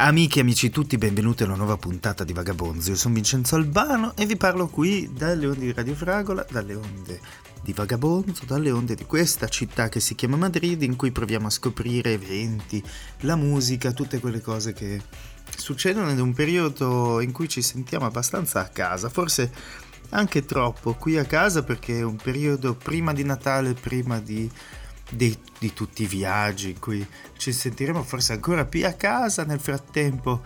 Amiche e amici tutti, benvenuti a una nuova puntata di Vagabonzo. Io sono Vincenzo Albano e vi parlo qui dalle onde di Radio Fragola, dalle onde di Vagabonzo, dalle onde di questa città che si chiama Madrid, in cui proviamo a scoprire eventi, la musica, tutte quelle cose che succedono in un periodo in cui ci sentiamo abbastanza a casa, forse anche troppo qui a casa perché è un periodo prima di Natale, prima di di, di tutti i viaggi cui ci sentiremo forse ancora più a casa nel frattempo.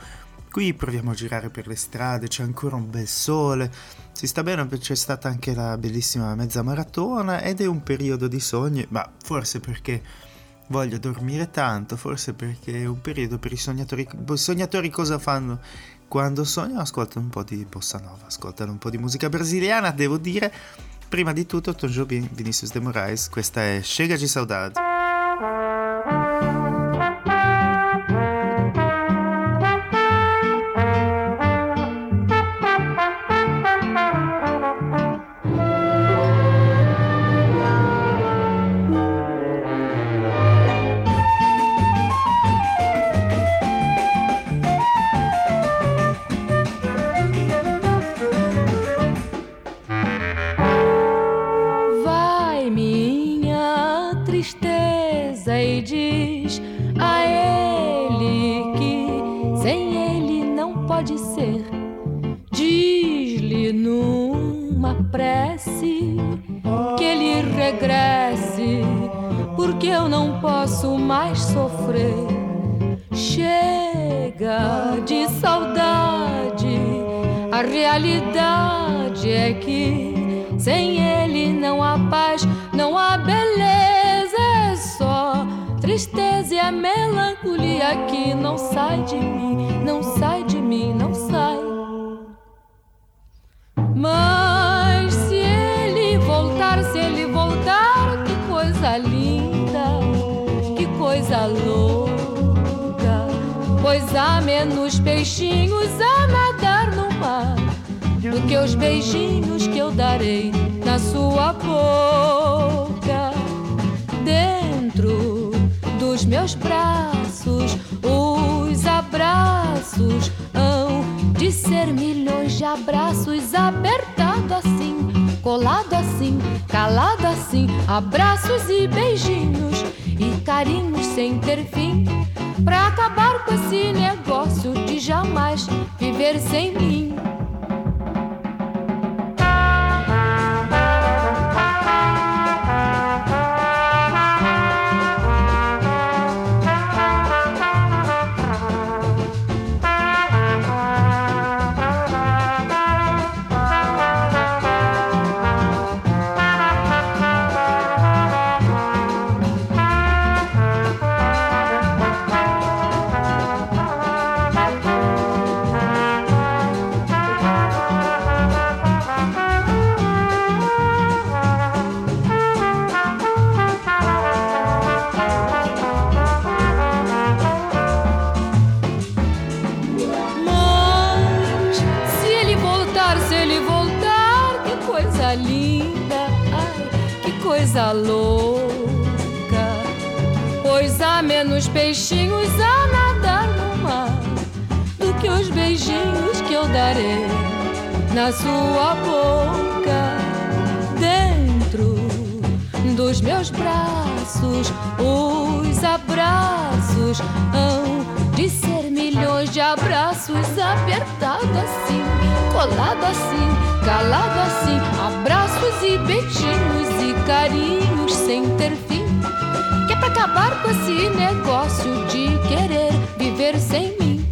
Qui proviamo a girare per le strade, c'è ancora un bel sole, si sta bene perché c'è stata anche la bellissima mezza maratona ed è un periodo di sogni, ma forse perché voglio dormire tanto, forse perché è un periodo per i sognatori. I sognatori cosa fanno? Quando sognano ascoltano un po' di bossa nova, ascoltano un po' di musica brasiliana, devo dire Prima di tutto, Tom Vinicius de Moraes, questa è Chega de Saudade. Realidade é que sem ele não há paz, não há beleza, é só tristeza e a melancolia que não sai de mim, não sai de mim, não sai. Mas há menos peixinhos a nadar no mar do que os beijinhos que eu darei na sua boca. Dentro dos meus braços, os abraços de ser milhões de abraços apertado assim, colado assim, calado assim, abraços e beijinhos e carinhos sem ter fim. Pra acabar com esse negócio de jamais viver sem mim. Coisa louca. Pois há menos peixinhos a nadar no mar do que os beijinhos que eu darei na sua boca. Dentro dos meus braços, os abraços hão de ser milhões de abraços apertado assim, colado assim, calado assim, abraços e beijinhos carinhos sem ter fim. Que é pra acabar com esse negócio de querer viver sem mim.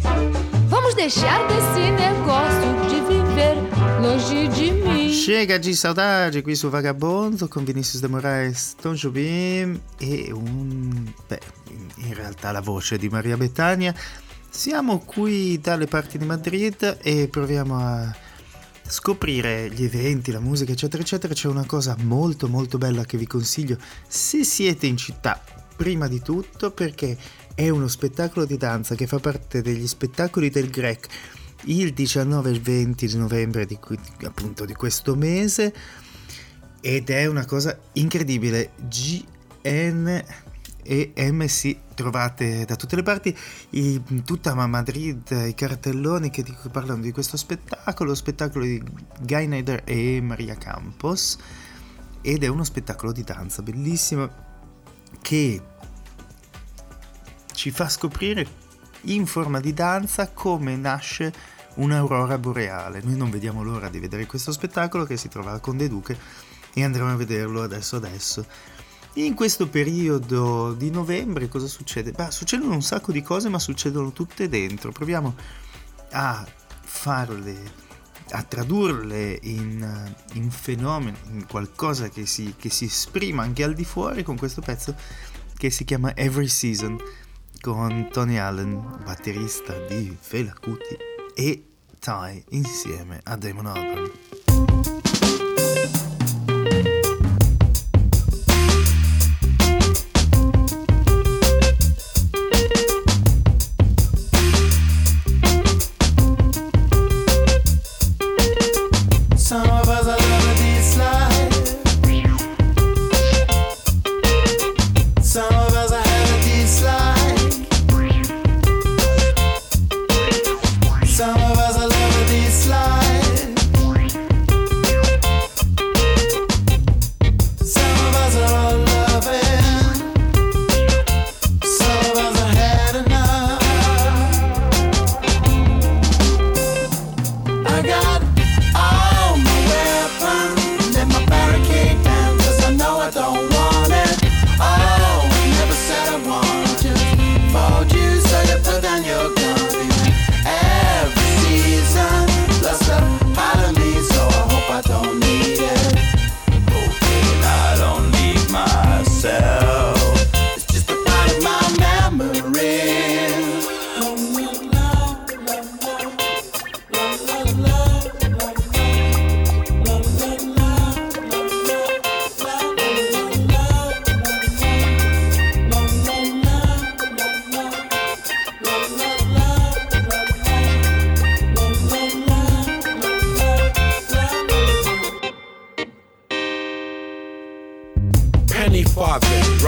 Vamos deixar desse negócio de viver longe de mim. Chega de saudade qui su Vagabondo con Vinicius de Moraes, Tom Jobim e un... beh, in realtà la voce di Maria Betania. Siamo qui dalle parti di Madrid e proviamo a scoprire gli eventi, la musica, eccetera, eccetera, c'è una cosa molto molto bella che vi consiglio. Se siete in città, prima di tutto perché è uno spettacolo di danza che fa parte degli spettacoli del Grec. Il 19 e il 20 di novembre di, appunto di questo mese. Ed è una cosa incredibile. GN e MC trovate da tutte le parti in tutta Madrid i cartelloni che parlano di questo spettacolo, spettacolo di Guy Nader e Maria Campos ed è uno spettacolo di danza bellissimo che ci fa scoprire in forma di danza come nasce un'aurora boreale. Noi non vediamo l'ora di vedere questo spettacolo che si trova al Conde Duque e andremo a vederlo adesso adesso. In questo periodo di novembre cosa succede? Beh, succedono un sacco di cose, ma succedono tutte dentro. Proviamo a farle, a tradurle in, in fenomeni, in qualcosa che si, che si esprima anche al di fuori con questo pezzo che si chiama Every Season con Tony Allen, batterista di Fela Kuti e Ty insieme a Damon Albarn.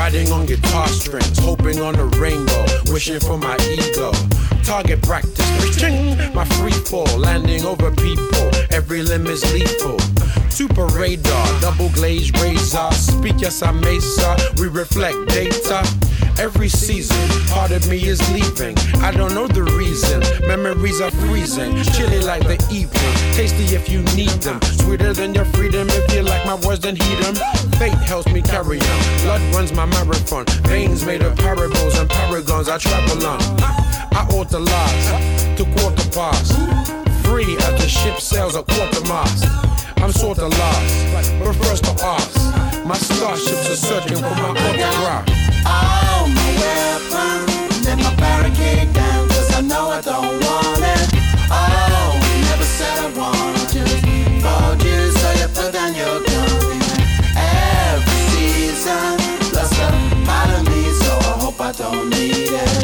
Riding on guitar strings, hoping on a rainbow, wishing for my ego. Target practice, ching, my free fall, landing over people, every limb is lethal. Super radar, double glazed razor, speak yes I mesa, we reflect data every season. Part of me is leaving. I don't know the reason. Memories are freezing, chilly like the evening. Tasty if you need them. Sweeter than your freedom. If you like my words, then heed them. Fate helps me carry on. Blood runs my marathon. Veins made of parables and paragons. I travel on. I alter lies to quarter past. Free as the ship sails a quarter mast. I'm sort of lost, but first to ask. My starships are searching for my autograph and then my barricade down, cause I know I don't want it. Oh, you never said I wanted to. Fold you, so you put down your gun. Every season, plus a part of me, so I hope I don't need it.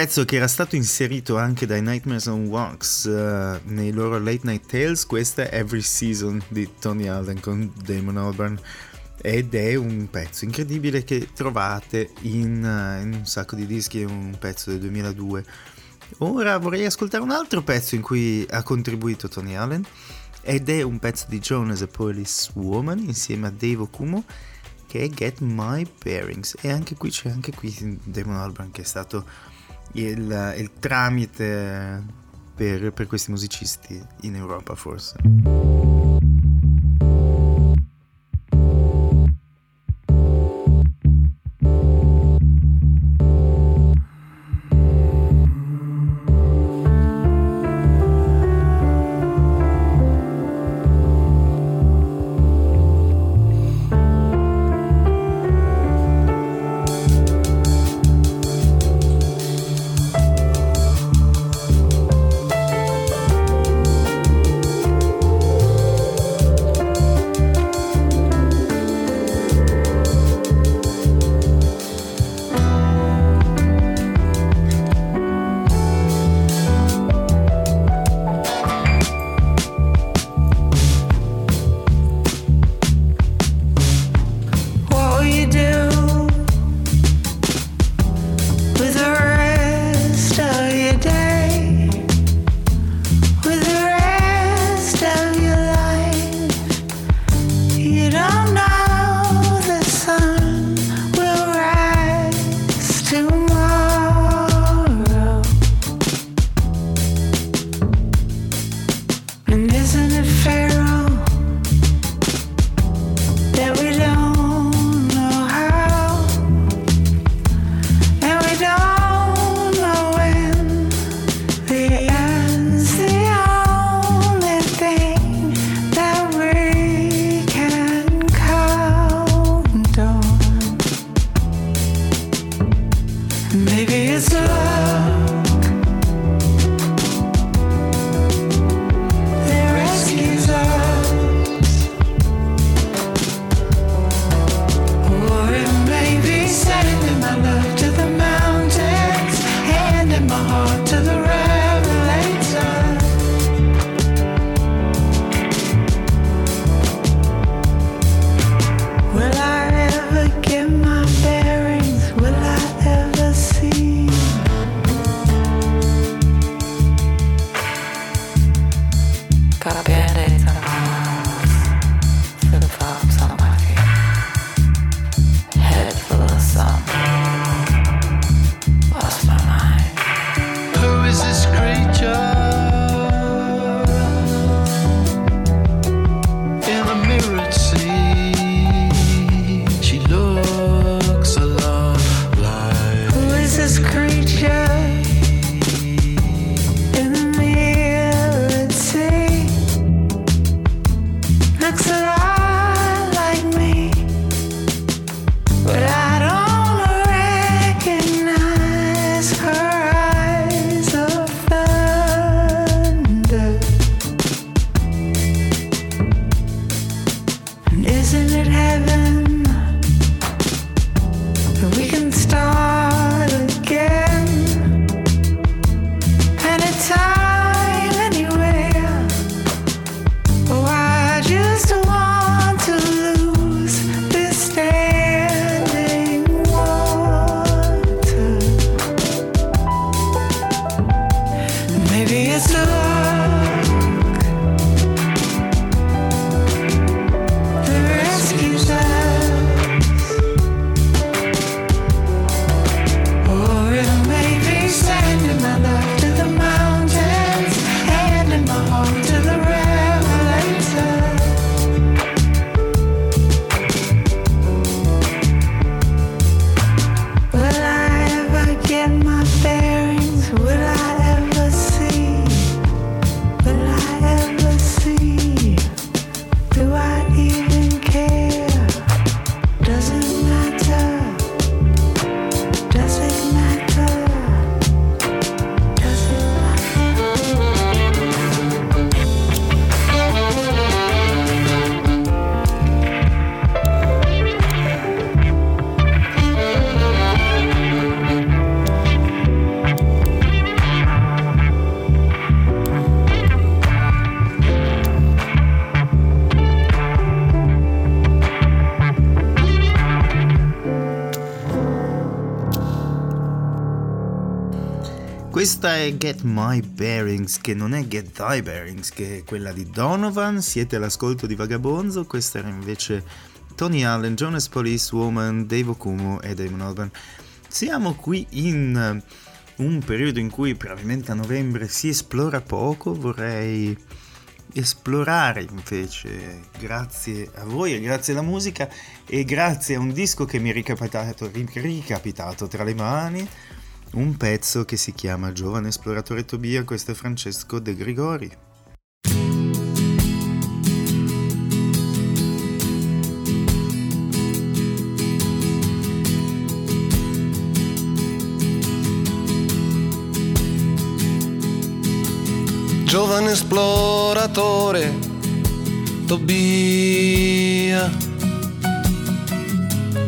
Pezzo che era stato inserito anche dai Nightmares on Wax uh, nei loro Late Night Tales, questa è Every Season di Tony Allen con Damon Albarn ed è un pezzo incredibile che trovate in, in, un sacco di dischi, è un pezzo del 2002. Ora vorrei ascoltare un altro pezzo in cui ha contribuito Tony Allen ed è un pezzo di Joan as a Police Woman insieme a Dave Okumo che è Get My Bearings e anche qui c'è anche qui Damon Albarn che è stato il, il tramite per, per questi musicisti in Europa forse. Questa è Get My Bearings, che non è Get Thy Bearings, che è quella di Donovan. Siete all'ascolto di Vagabonzo. Questa era invece Tony Allen, Jonas Police, Woman, Dave Okumo e Damon Alban. Siamo qui in un periodo in cui probabilmente a novembre si esplora poco. Vorrei esplorare invece grazie a voi e grazie alla musica e grazie a un disco che mi è ricapitato, ricapitato tra le mani un pezzo che si chiama Giovane esploratore Tobia, questo è Francesco De Grigori. Giovane esploratore Tobia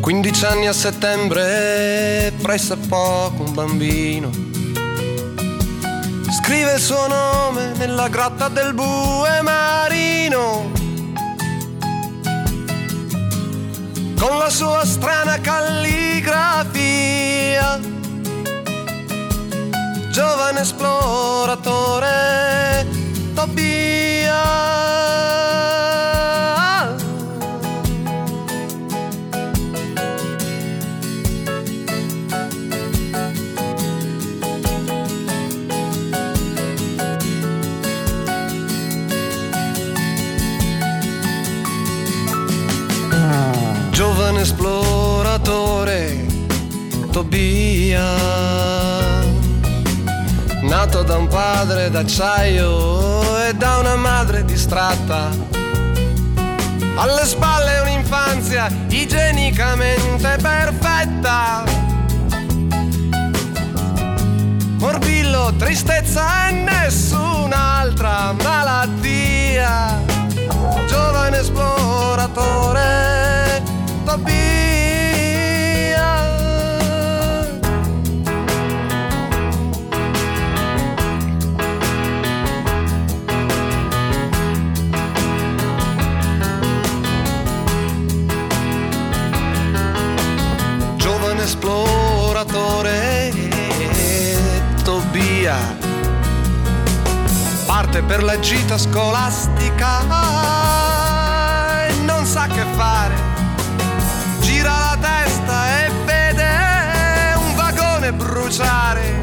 15 anni a settembre, presso poco un bambino. Scrive il suo nome nella grotta del bue marino. Con la sua strana calligrafia. Giovane esploratore, Tobia. Esploratore Tobia, nato da un padre d'acciaio e da una madre distratta. Alle spalle un'infanzia igienicamente perfetta. Morbillo, tristezza e nessun'altra malattia. Giovane esploratore Giovane esploratore Tobia parte per la gita scolastica e non sa che fare bruciare.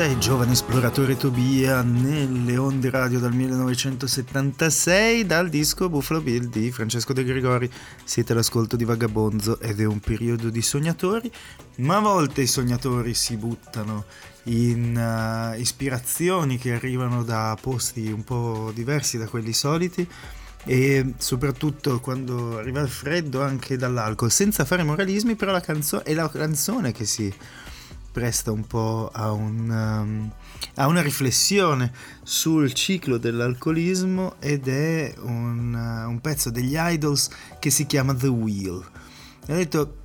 Questa è Giovane Esploratore Tobia nelle onde radio dal 1976 dal disco Buffalo Bill di Francesco De Gregori. Siete all'ascolto di Vagabonzo ed è un periodo di sognatori, ma a volte i sognatori si buttano in uh, ispirazioni che arrivano da posti un po' diversi da quelli soliti e soprattutto quando arriva il freddo anche dall'alcol, senza fare moralismi, però la canzone è la canzone che si presta un po' a, un, um, a, una riflessione sul ciclo dell'alcolismo ed è un, uh, un, pezzo degli Idols che si chiama The Wheel. Ha detto,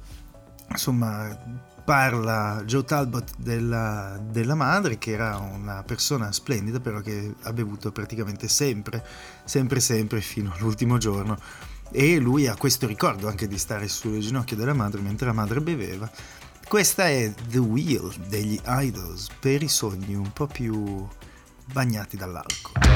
insomma, parla Joe Talbot della, della, madre che era una persona splendida però che ha bevuto praticamente sempre, sempre, sempre fino all'ultimo giorno e lui ha questo ricordo anche di stare sulle ginocchia della madre mentre la madre beveva questa è The Wheel degli Idols per i sogni un po' più bagnati dall'alcol.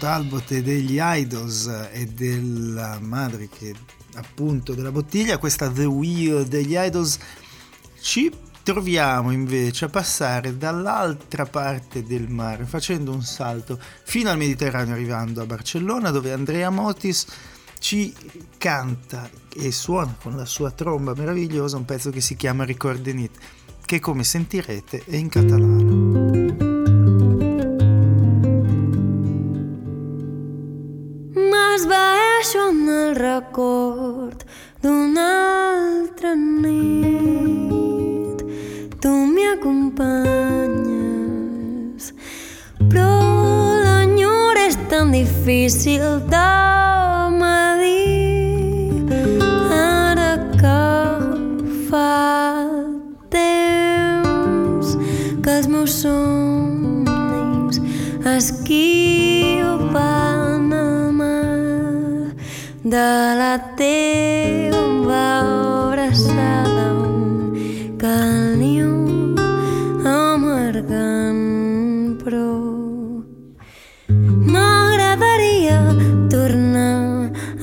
Talbot e degli Idols e della madre che appunto della bottiglia, questa The Wheel degli Idols, ci troviamo invece a passare dall'altra parte del mare facendo un salto fino al Mediterraneo arrivando a Barcellona dove Andrea Motis ci canta e suona con la sua tromba meravigliosa un pezzo che si chiama Ricordenit che come sentirete è in catalano. Record d'una altra nit. Tu m'hi acompanyes, però l'enyor és tan difícil de de la teva abraçada un caliu amargant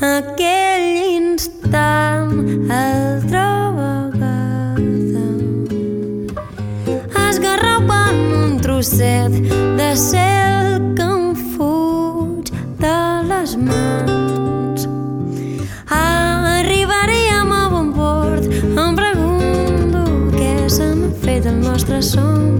a aquell instant altra vegada. Esgarrapant un trosset de cel nuestras sombras.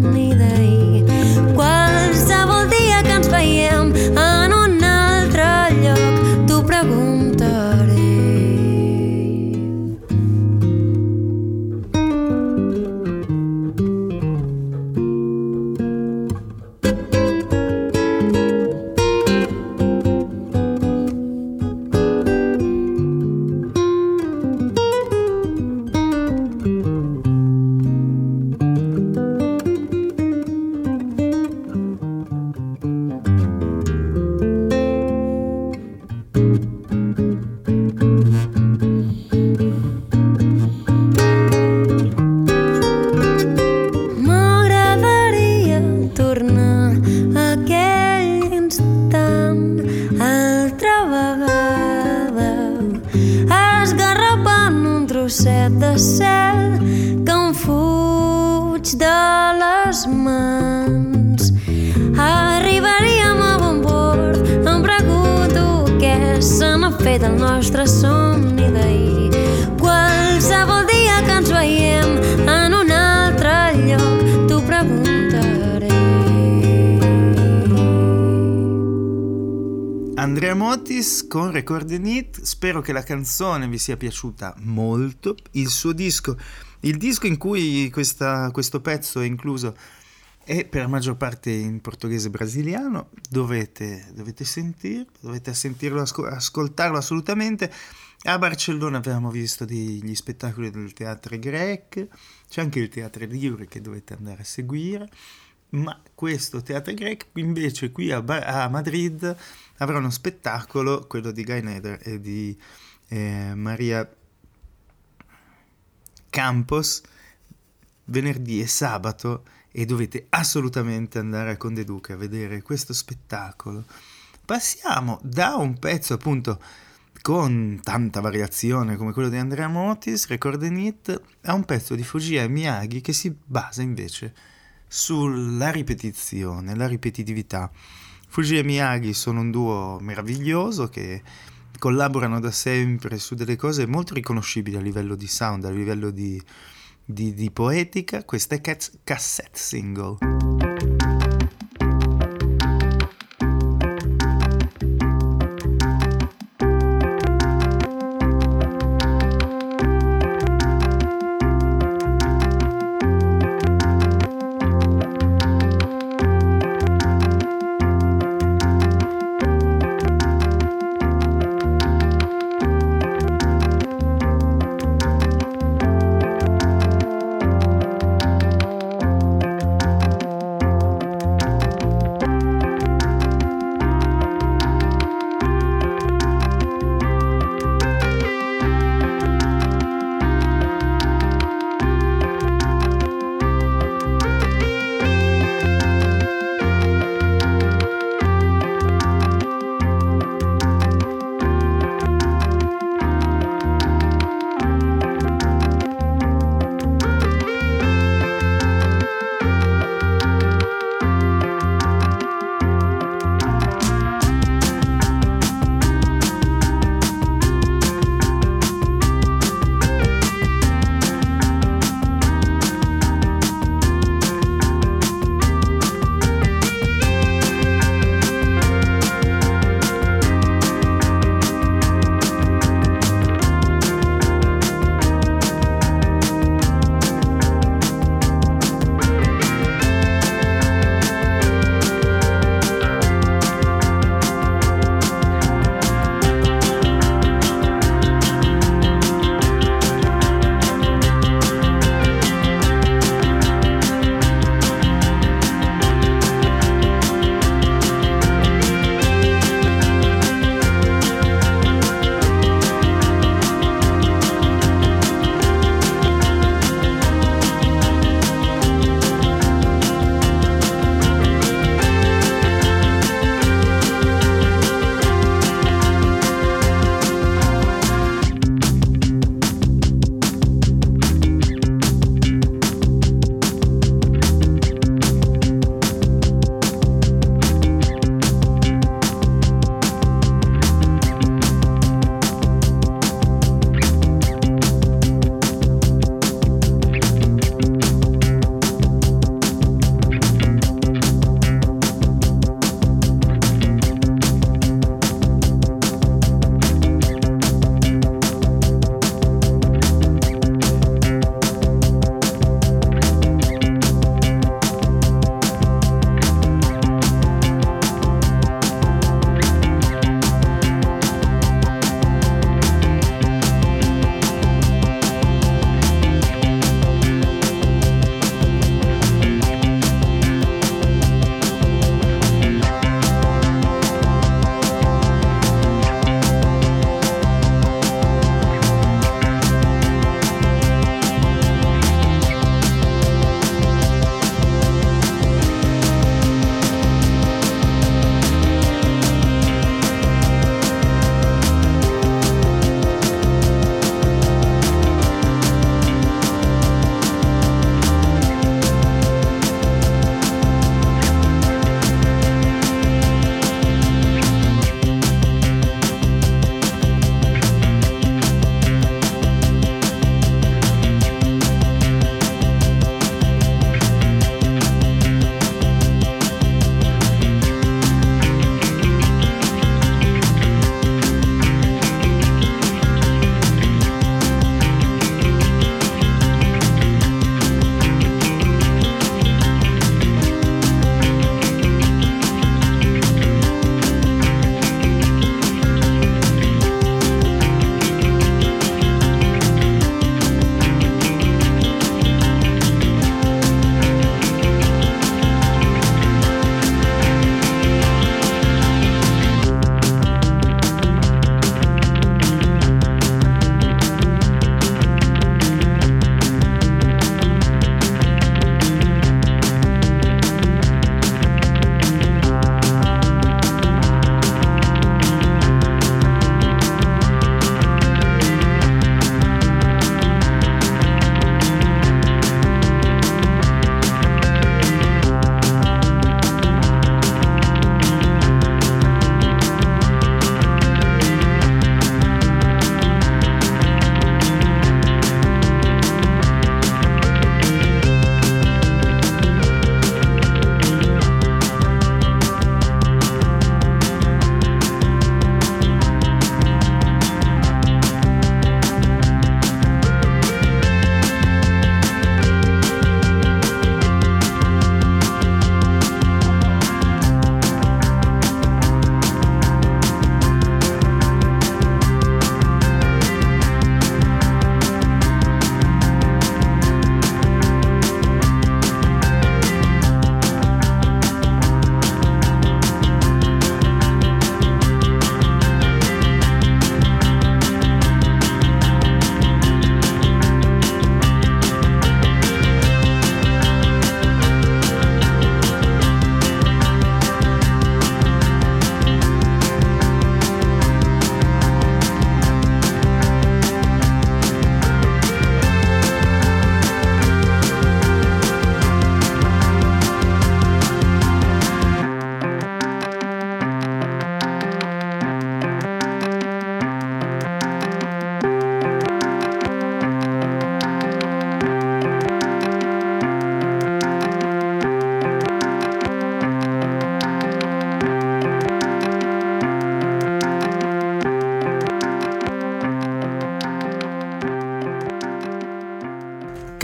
Record It. Spero che la canzone vi sia piaciuta molto. Il suo disco, il disco in cui questa, questo pezzo è incluso è per la maggior parte in portoghese brasiliano. Dovete, dovete sentirlo, dovete sentirlo, ascoltarlo assolutamente. A Barcellona abbiamo visto degli spettacoli del teatro grec, c'è anche il teatro libre che dovete andare a seguire ma questo teatro greco invece qui a, a, Madrid avrà uno spettacolo, quello di Guy Neder e di eh, Maria Campos, venerdì e sabato e dovete assolutamente andare a Conde Duque a vedere questo spettacolo. Passiamo da un pezzo appunto con tanta variazione come quello di Andrea Motis, Record It, a un pezzo di Fujia Miyagi che si basa invece sulla ripetizione, la ripetitività. Fuji e Miyagi sono un duo meraviglioso che collaborano da sempre su delle cose molto riconoscibili a livello di sound, a livello di, di, di poetica. Questa è cassette single.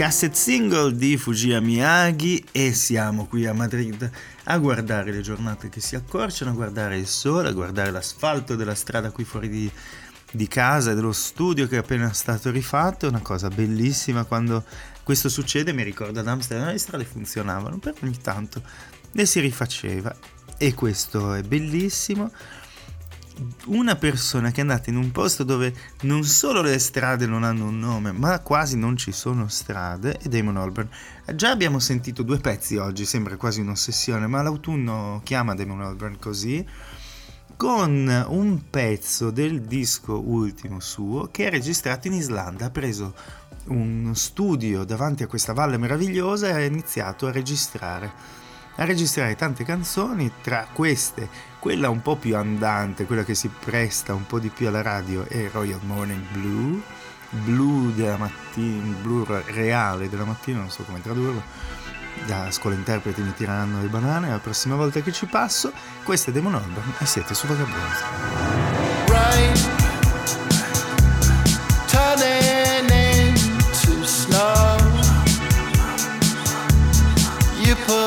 Cassette single di Fujia Miyagi e siamo qui a Madrid a guardare le giornate che si accorciano, a guardare il sole, a guardare l'asfalto della strada qui fuori di, di casa e dello studio che è appena stato rifatto, è una cosa bellissima. Quando questo succede, mi ricordo ad Amsterdam le strade funzionavano, però ogni tanto le si rifaceva. E questo è bellissimo una persona che è andata in un posto dove non solo le strade non hanno un nome, ma quasi non ci sono strade, è Damon Albarn. Già abbiamo sentito due pezzi oggi, sembra quasi un'ossessione, ma l'autunno chiama Damon Albarn così, con un pezzo del disco ultimo suo che è registrato in Islanda, ha preso un studio davanti a questa valle meravigliosa e ha iniziato a registrare a registrare tante canzoni, tra queste quella un po' più andante, quella che si presta un po' di più alla radio è Royal Morning Blue, blu della mattina, blu reale della mattina, non so come tradurlo, da scuola interpreti mi tireranno le banane, la prossima volta che ci passo, questa è Demon Albarn e siete su Vagabonds. Right. Turning into snow You put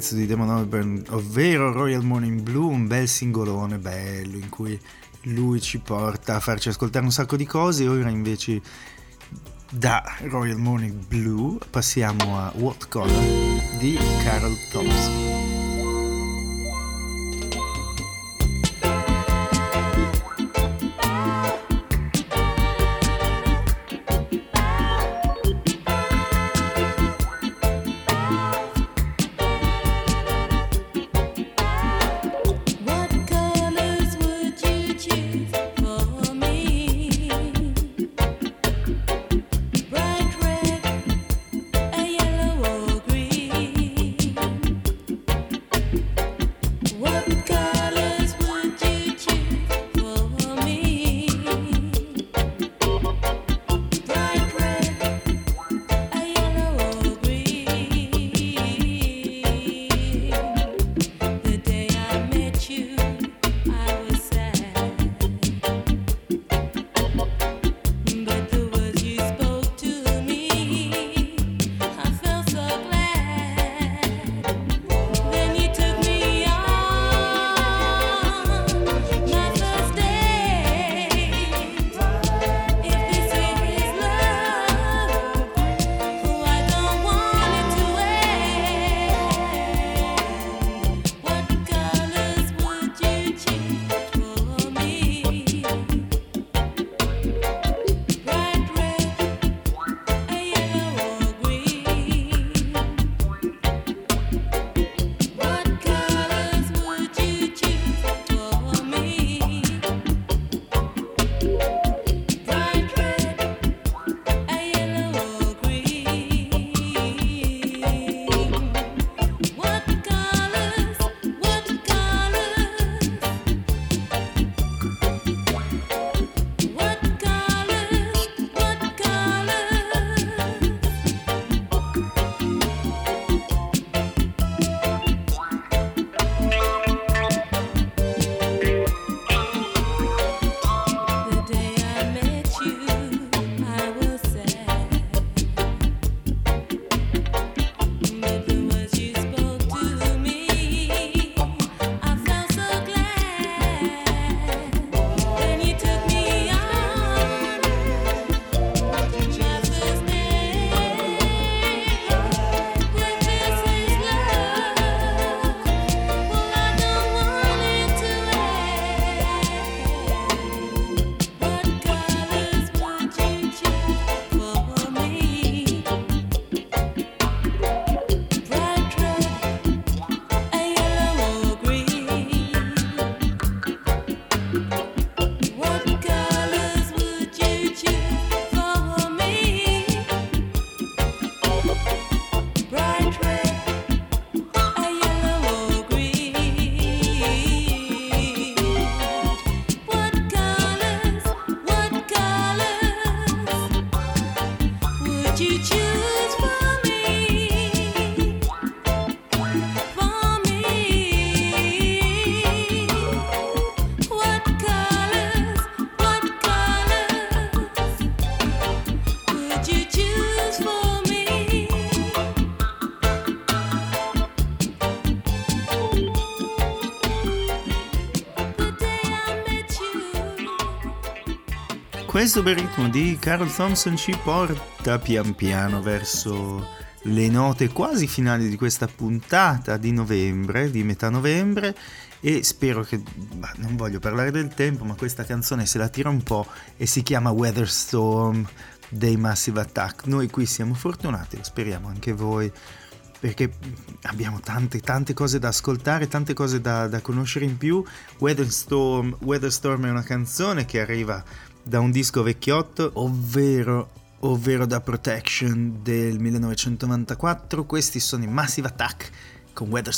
pezzo di Damon Albarn, ovvero Royal Morning Blue, un bel singolone bello in cui lui ci porta a farci ascoltare un sacco di cose. Ora invece da Royal Morning Blue passiamo a What Color di Carol Thompson. Questo bel ritmo di Carl Thompson ci porta pian piano verso le note quasi finali di questa puntata di novembre, di metà novembre e spero che, bah, non voglio parlare del tempo, ma questa canzone se la tira un po' e si chiama Weather Storm dei Massive Attack. Noi qui siamo fortunati, lo speriamo anche voi perché abbiamo tante tante cose da ascoltare, tante cose da, da conoscere in più. Weather Storm, Weather Storm è una canzone che arriva da un disco vecchiotto, ovvero, ovvero da Protection del 1994. Questi sono i Massive Attack con Weather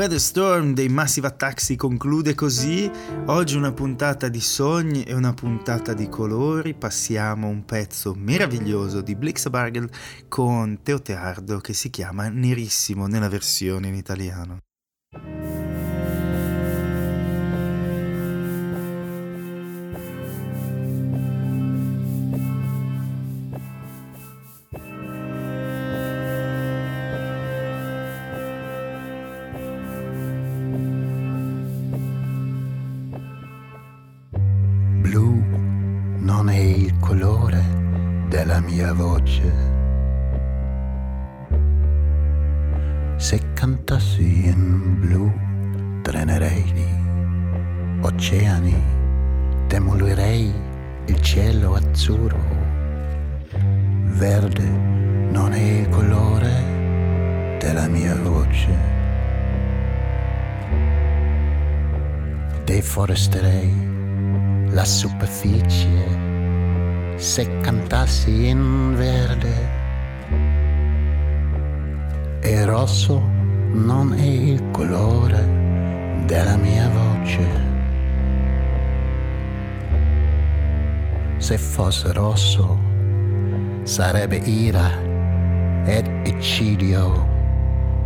Weather Storm dei Massive Attack si conclude così. Oggi una puntata di sogni e una puntata di colori. Passiamo un pezzo meraviglioso di Blixabargel con Teo Teardo che si chiama Nerissimo nella versione in italiano. Se cantassi in verde. E rosso non è il colore della mia voce. Se fosse rosso sarebbe ira ed eccidio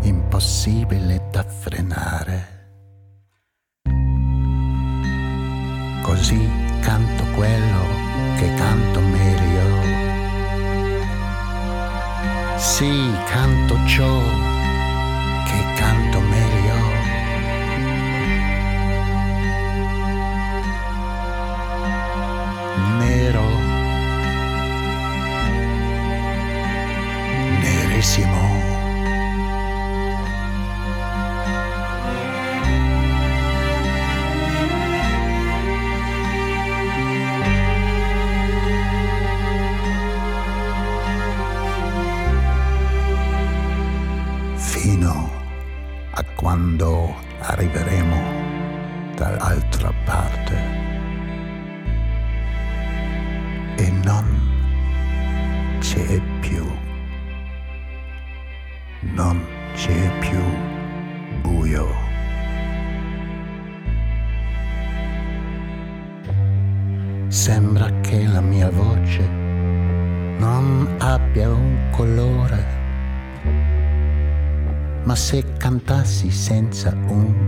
impossibile da frenare. Così canto quello che canto meglio. Sì, canto ciò senza un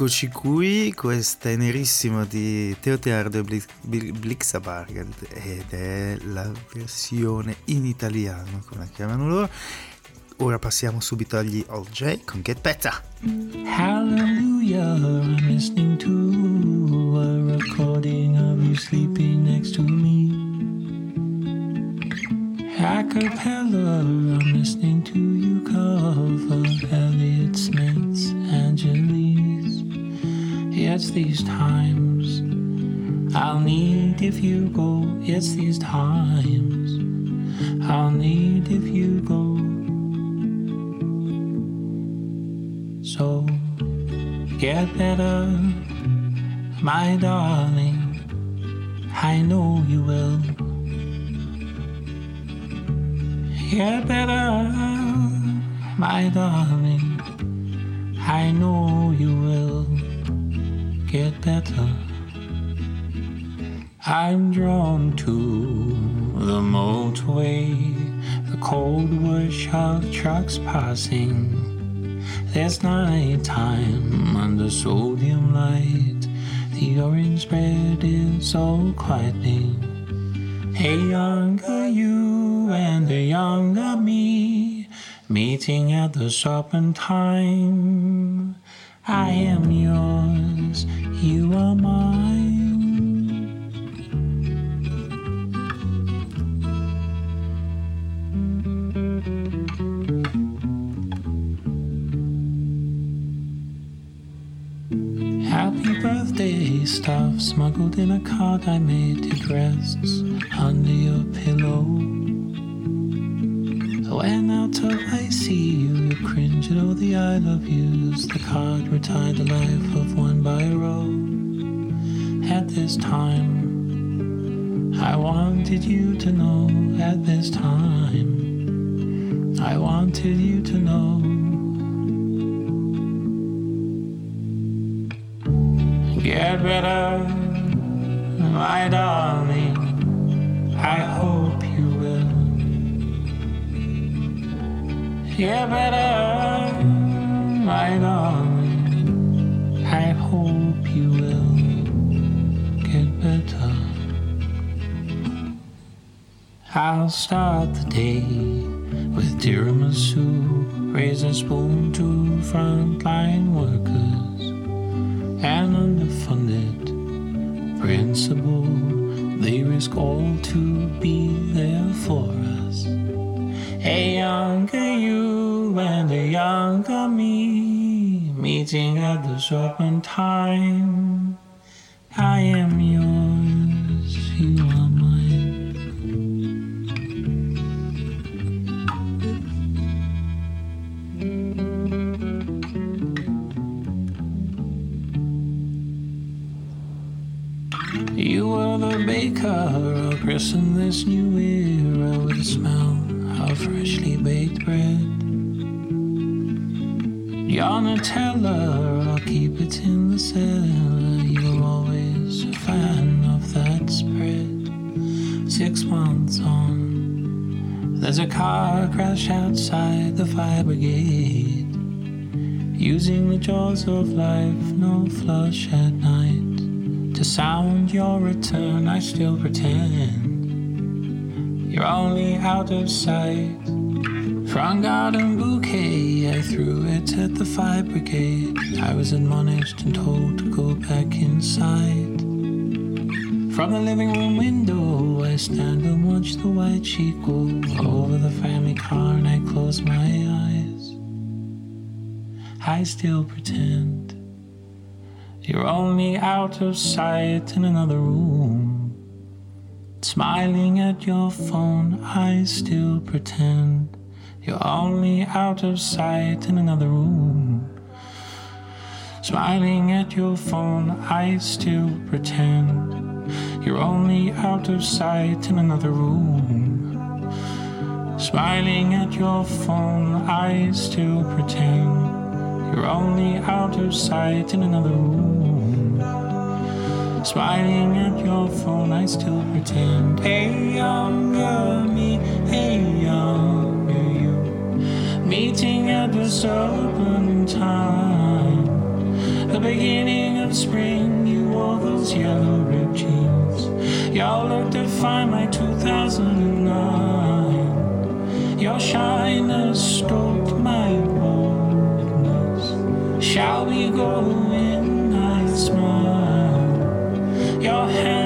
Eccoci qui, questa è nerissima di Teotiardo Blixabargeld ed è la versione in italiano, come la chiamano loro. Ora passiamo subito agli All J con Get Better. Hallelujah, I'm listening to a recording of you sleeping next to me. A cappella, I'm listening to you cover Elliott Smith's Angelina. It's these times I'll need if you go. It's these times I'll need if you go. So get better, my darling. I know you will. Get better, my darling. I know you will get better. I'm drawn to the motorway, the cold wash of trucks passing. There's night time under sodium light. The orange bread is so quieting. A younger you and a younger me meeting at the shopping time. I am yours, you are mine. Happy birthday stuff smuggled in a card I made. It rests under your pillow. When out of I see you, you cringe at all the I love yous. The card retired the life of one by row. At this time, I wanted you to know. At this time, I wanted you to know. Get better, my darling. I hope Get better, my darling. I hope you will get better. I'll start the day with tiramisu, raise a spoon to frontline workers and underfunded principal. They risk all to be there for us. A younger you and a younger me meeting at the shopping time. I am yours, you are mine. You are the baker, I'll this new era with the smell freshly baked bread. You're Nutella, I'll keep it in the cellar. You're always a fan of that spread. Six months on, there's a car crash outside the fire brigade. Using the jaws of life, no flush at night. To sound your return, I still pretend you're only out of sight. Front garden bouquet, I threw it at the fire brigade. I was admonished and told to go back inside. From the living room window, I stand and watch the white sheet go over the family car, and I close my eyes. I still pretend. You're only out of sight in another room. Smiling at your phone, I still pretend. You're only out of sight in another room. Smiling at your phone, I still pretend. You're only out of sight in another room. Smiling at your phone, I still pretend. You're only out of sight in another room. Smiling at your phone, I still pretend. Hey, younger me, hey, younger you. Meeting at the open time. The beginning of spring, you wore those yellow ripped jeans. Y'all looked to find my 2009. Your shyness stroked my boldness. Shall we go in? your hand.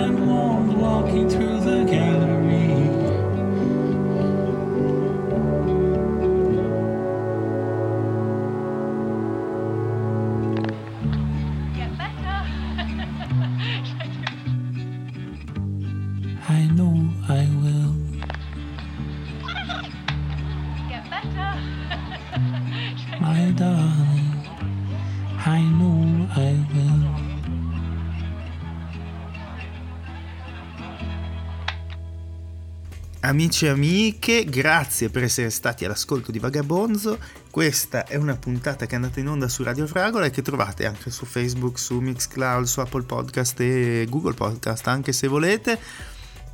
Amici e amiche, grazie per essere stati all'ascolto di Vagabonzo. Questa è una puntata che è andata in onda su Radio Fragola e che trovate anche su Facebook, su Mixcloud, su Apple Podcast e Google Podcast, anche se volete.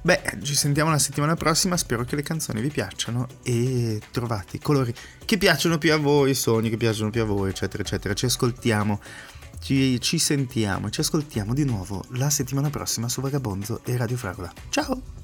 Beh, ci sentiamo la settimana prossima, spero che le canzoni vi piacciono e trovate i colori che piacciono più a voi, i sogni che piacciono più a voi, eccetera, eccetera. Ci ascoltiamo, ci, ci sentiamo, ci ascoltiamo di nuovo la settimana prossima su Vagabonzo e Radio Fragola. Ciao!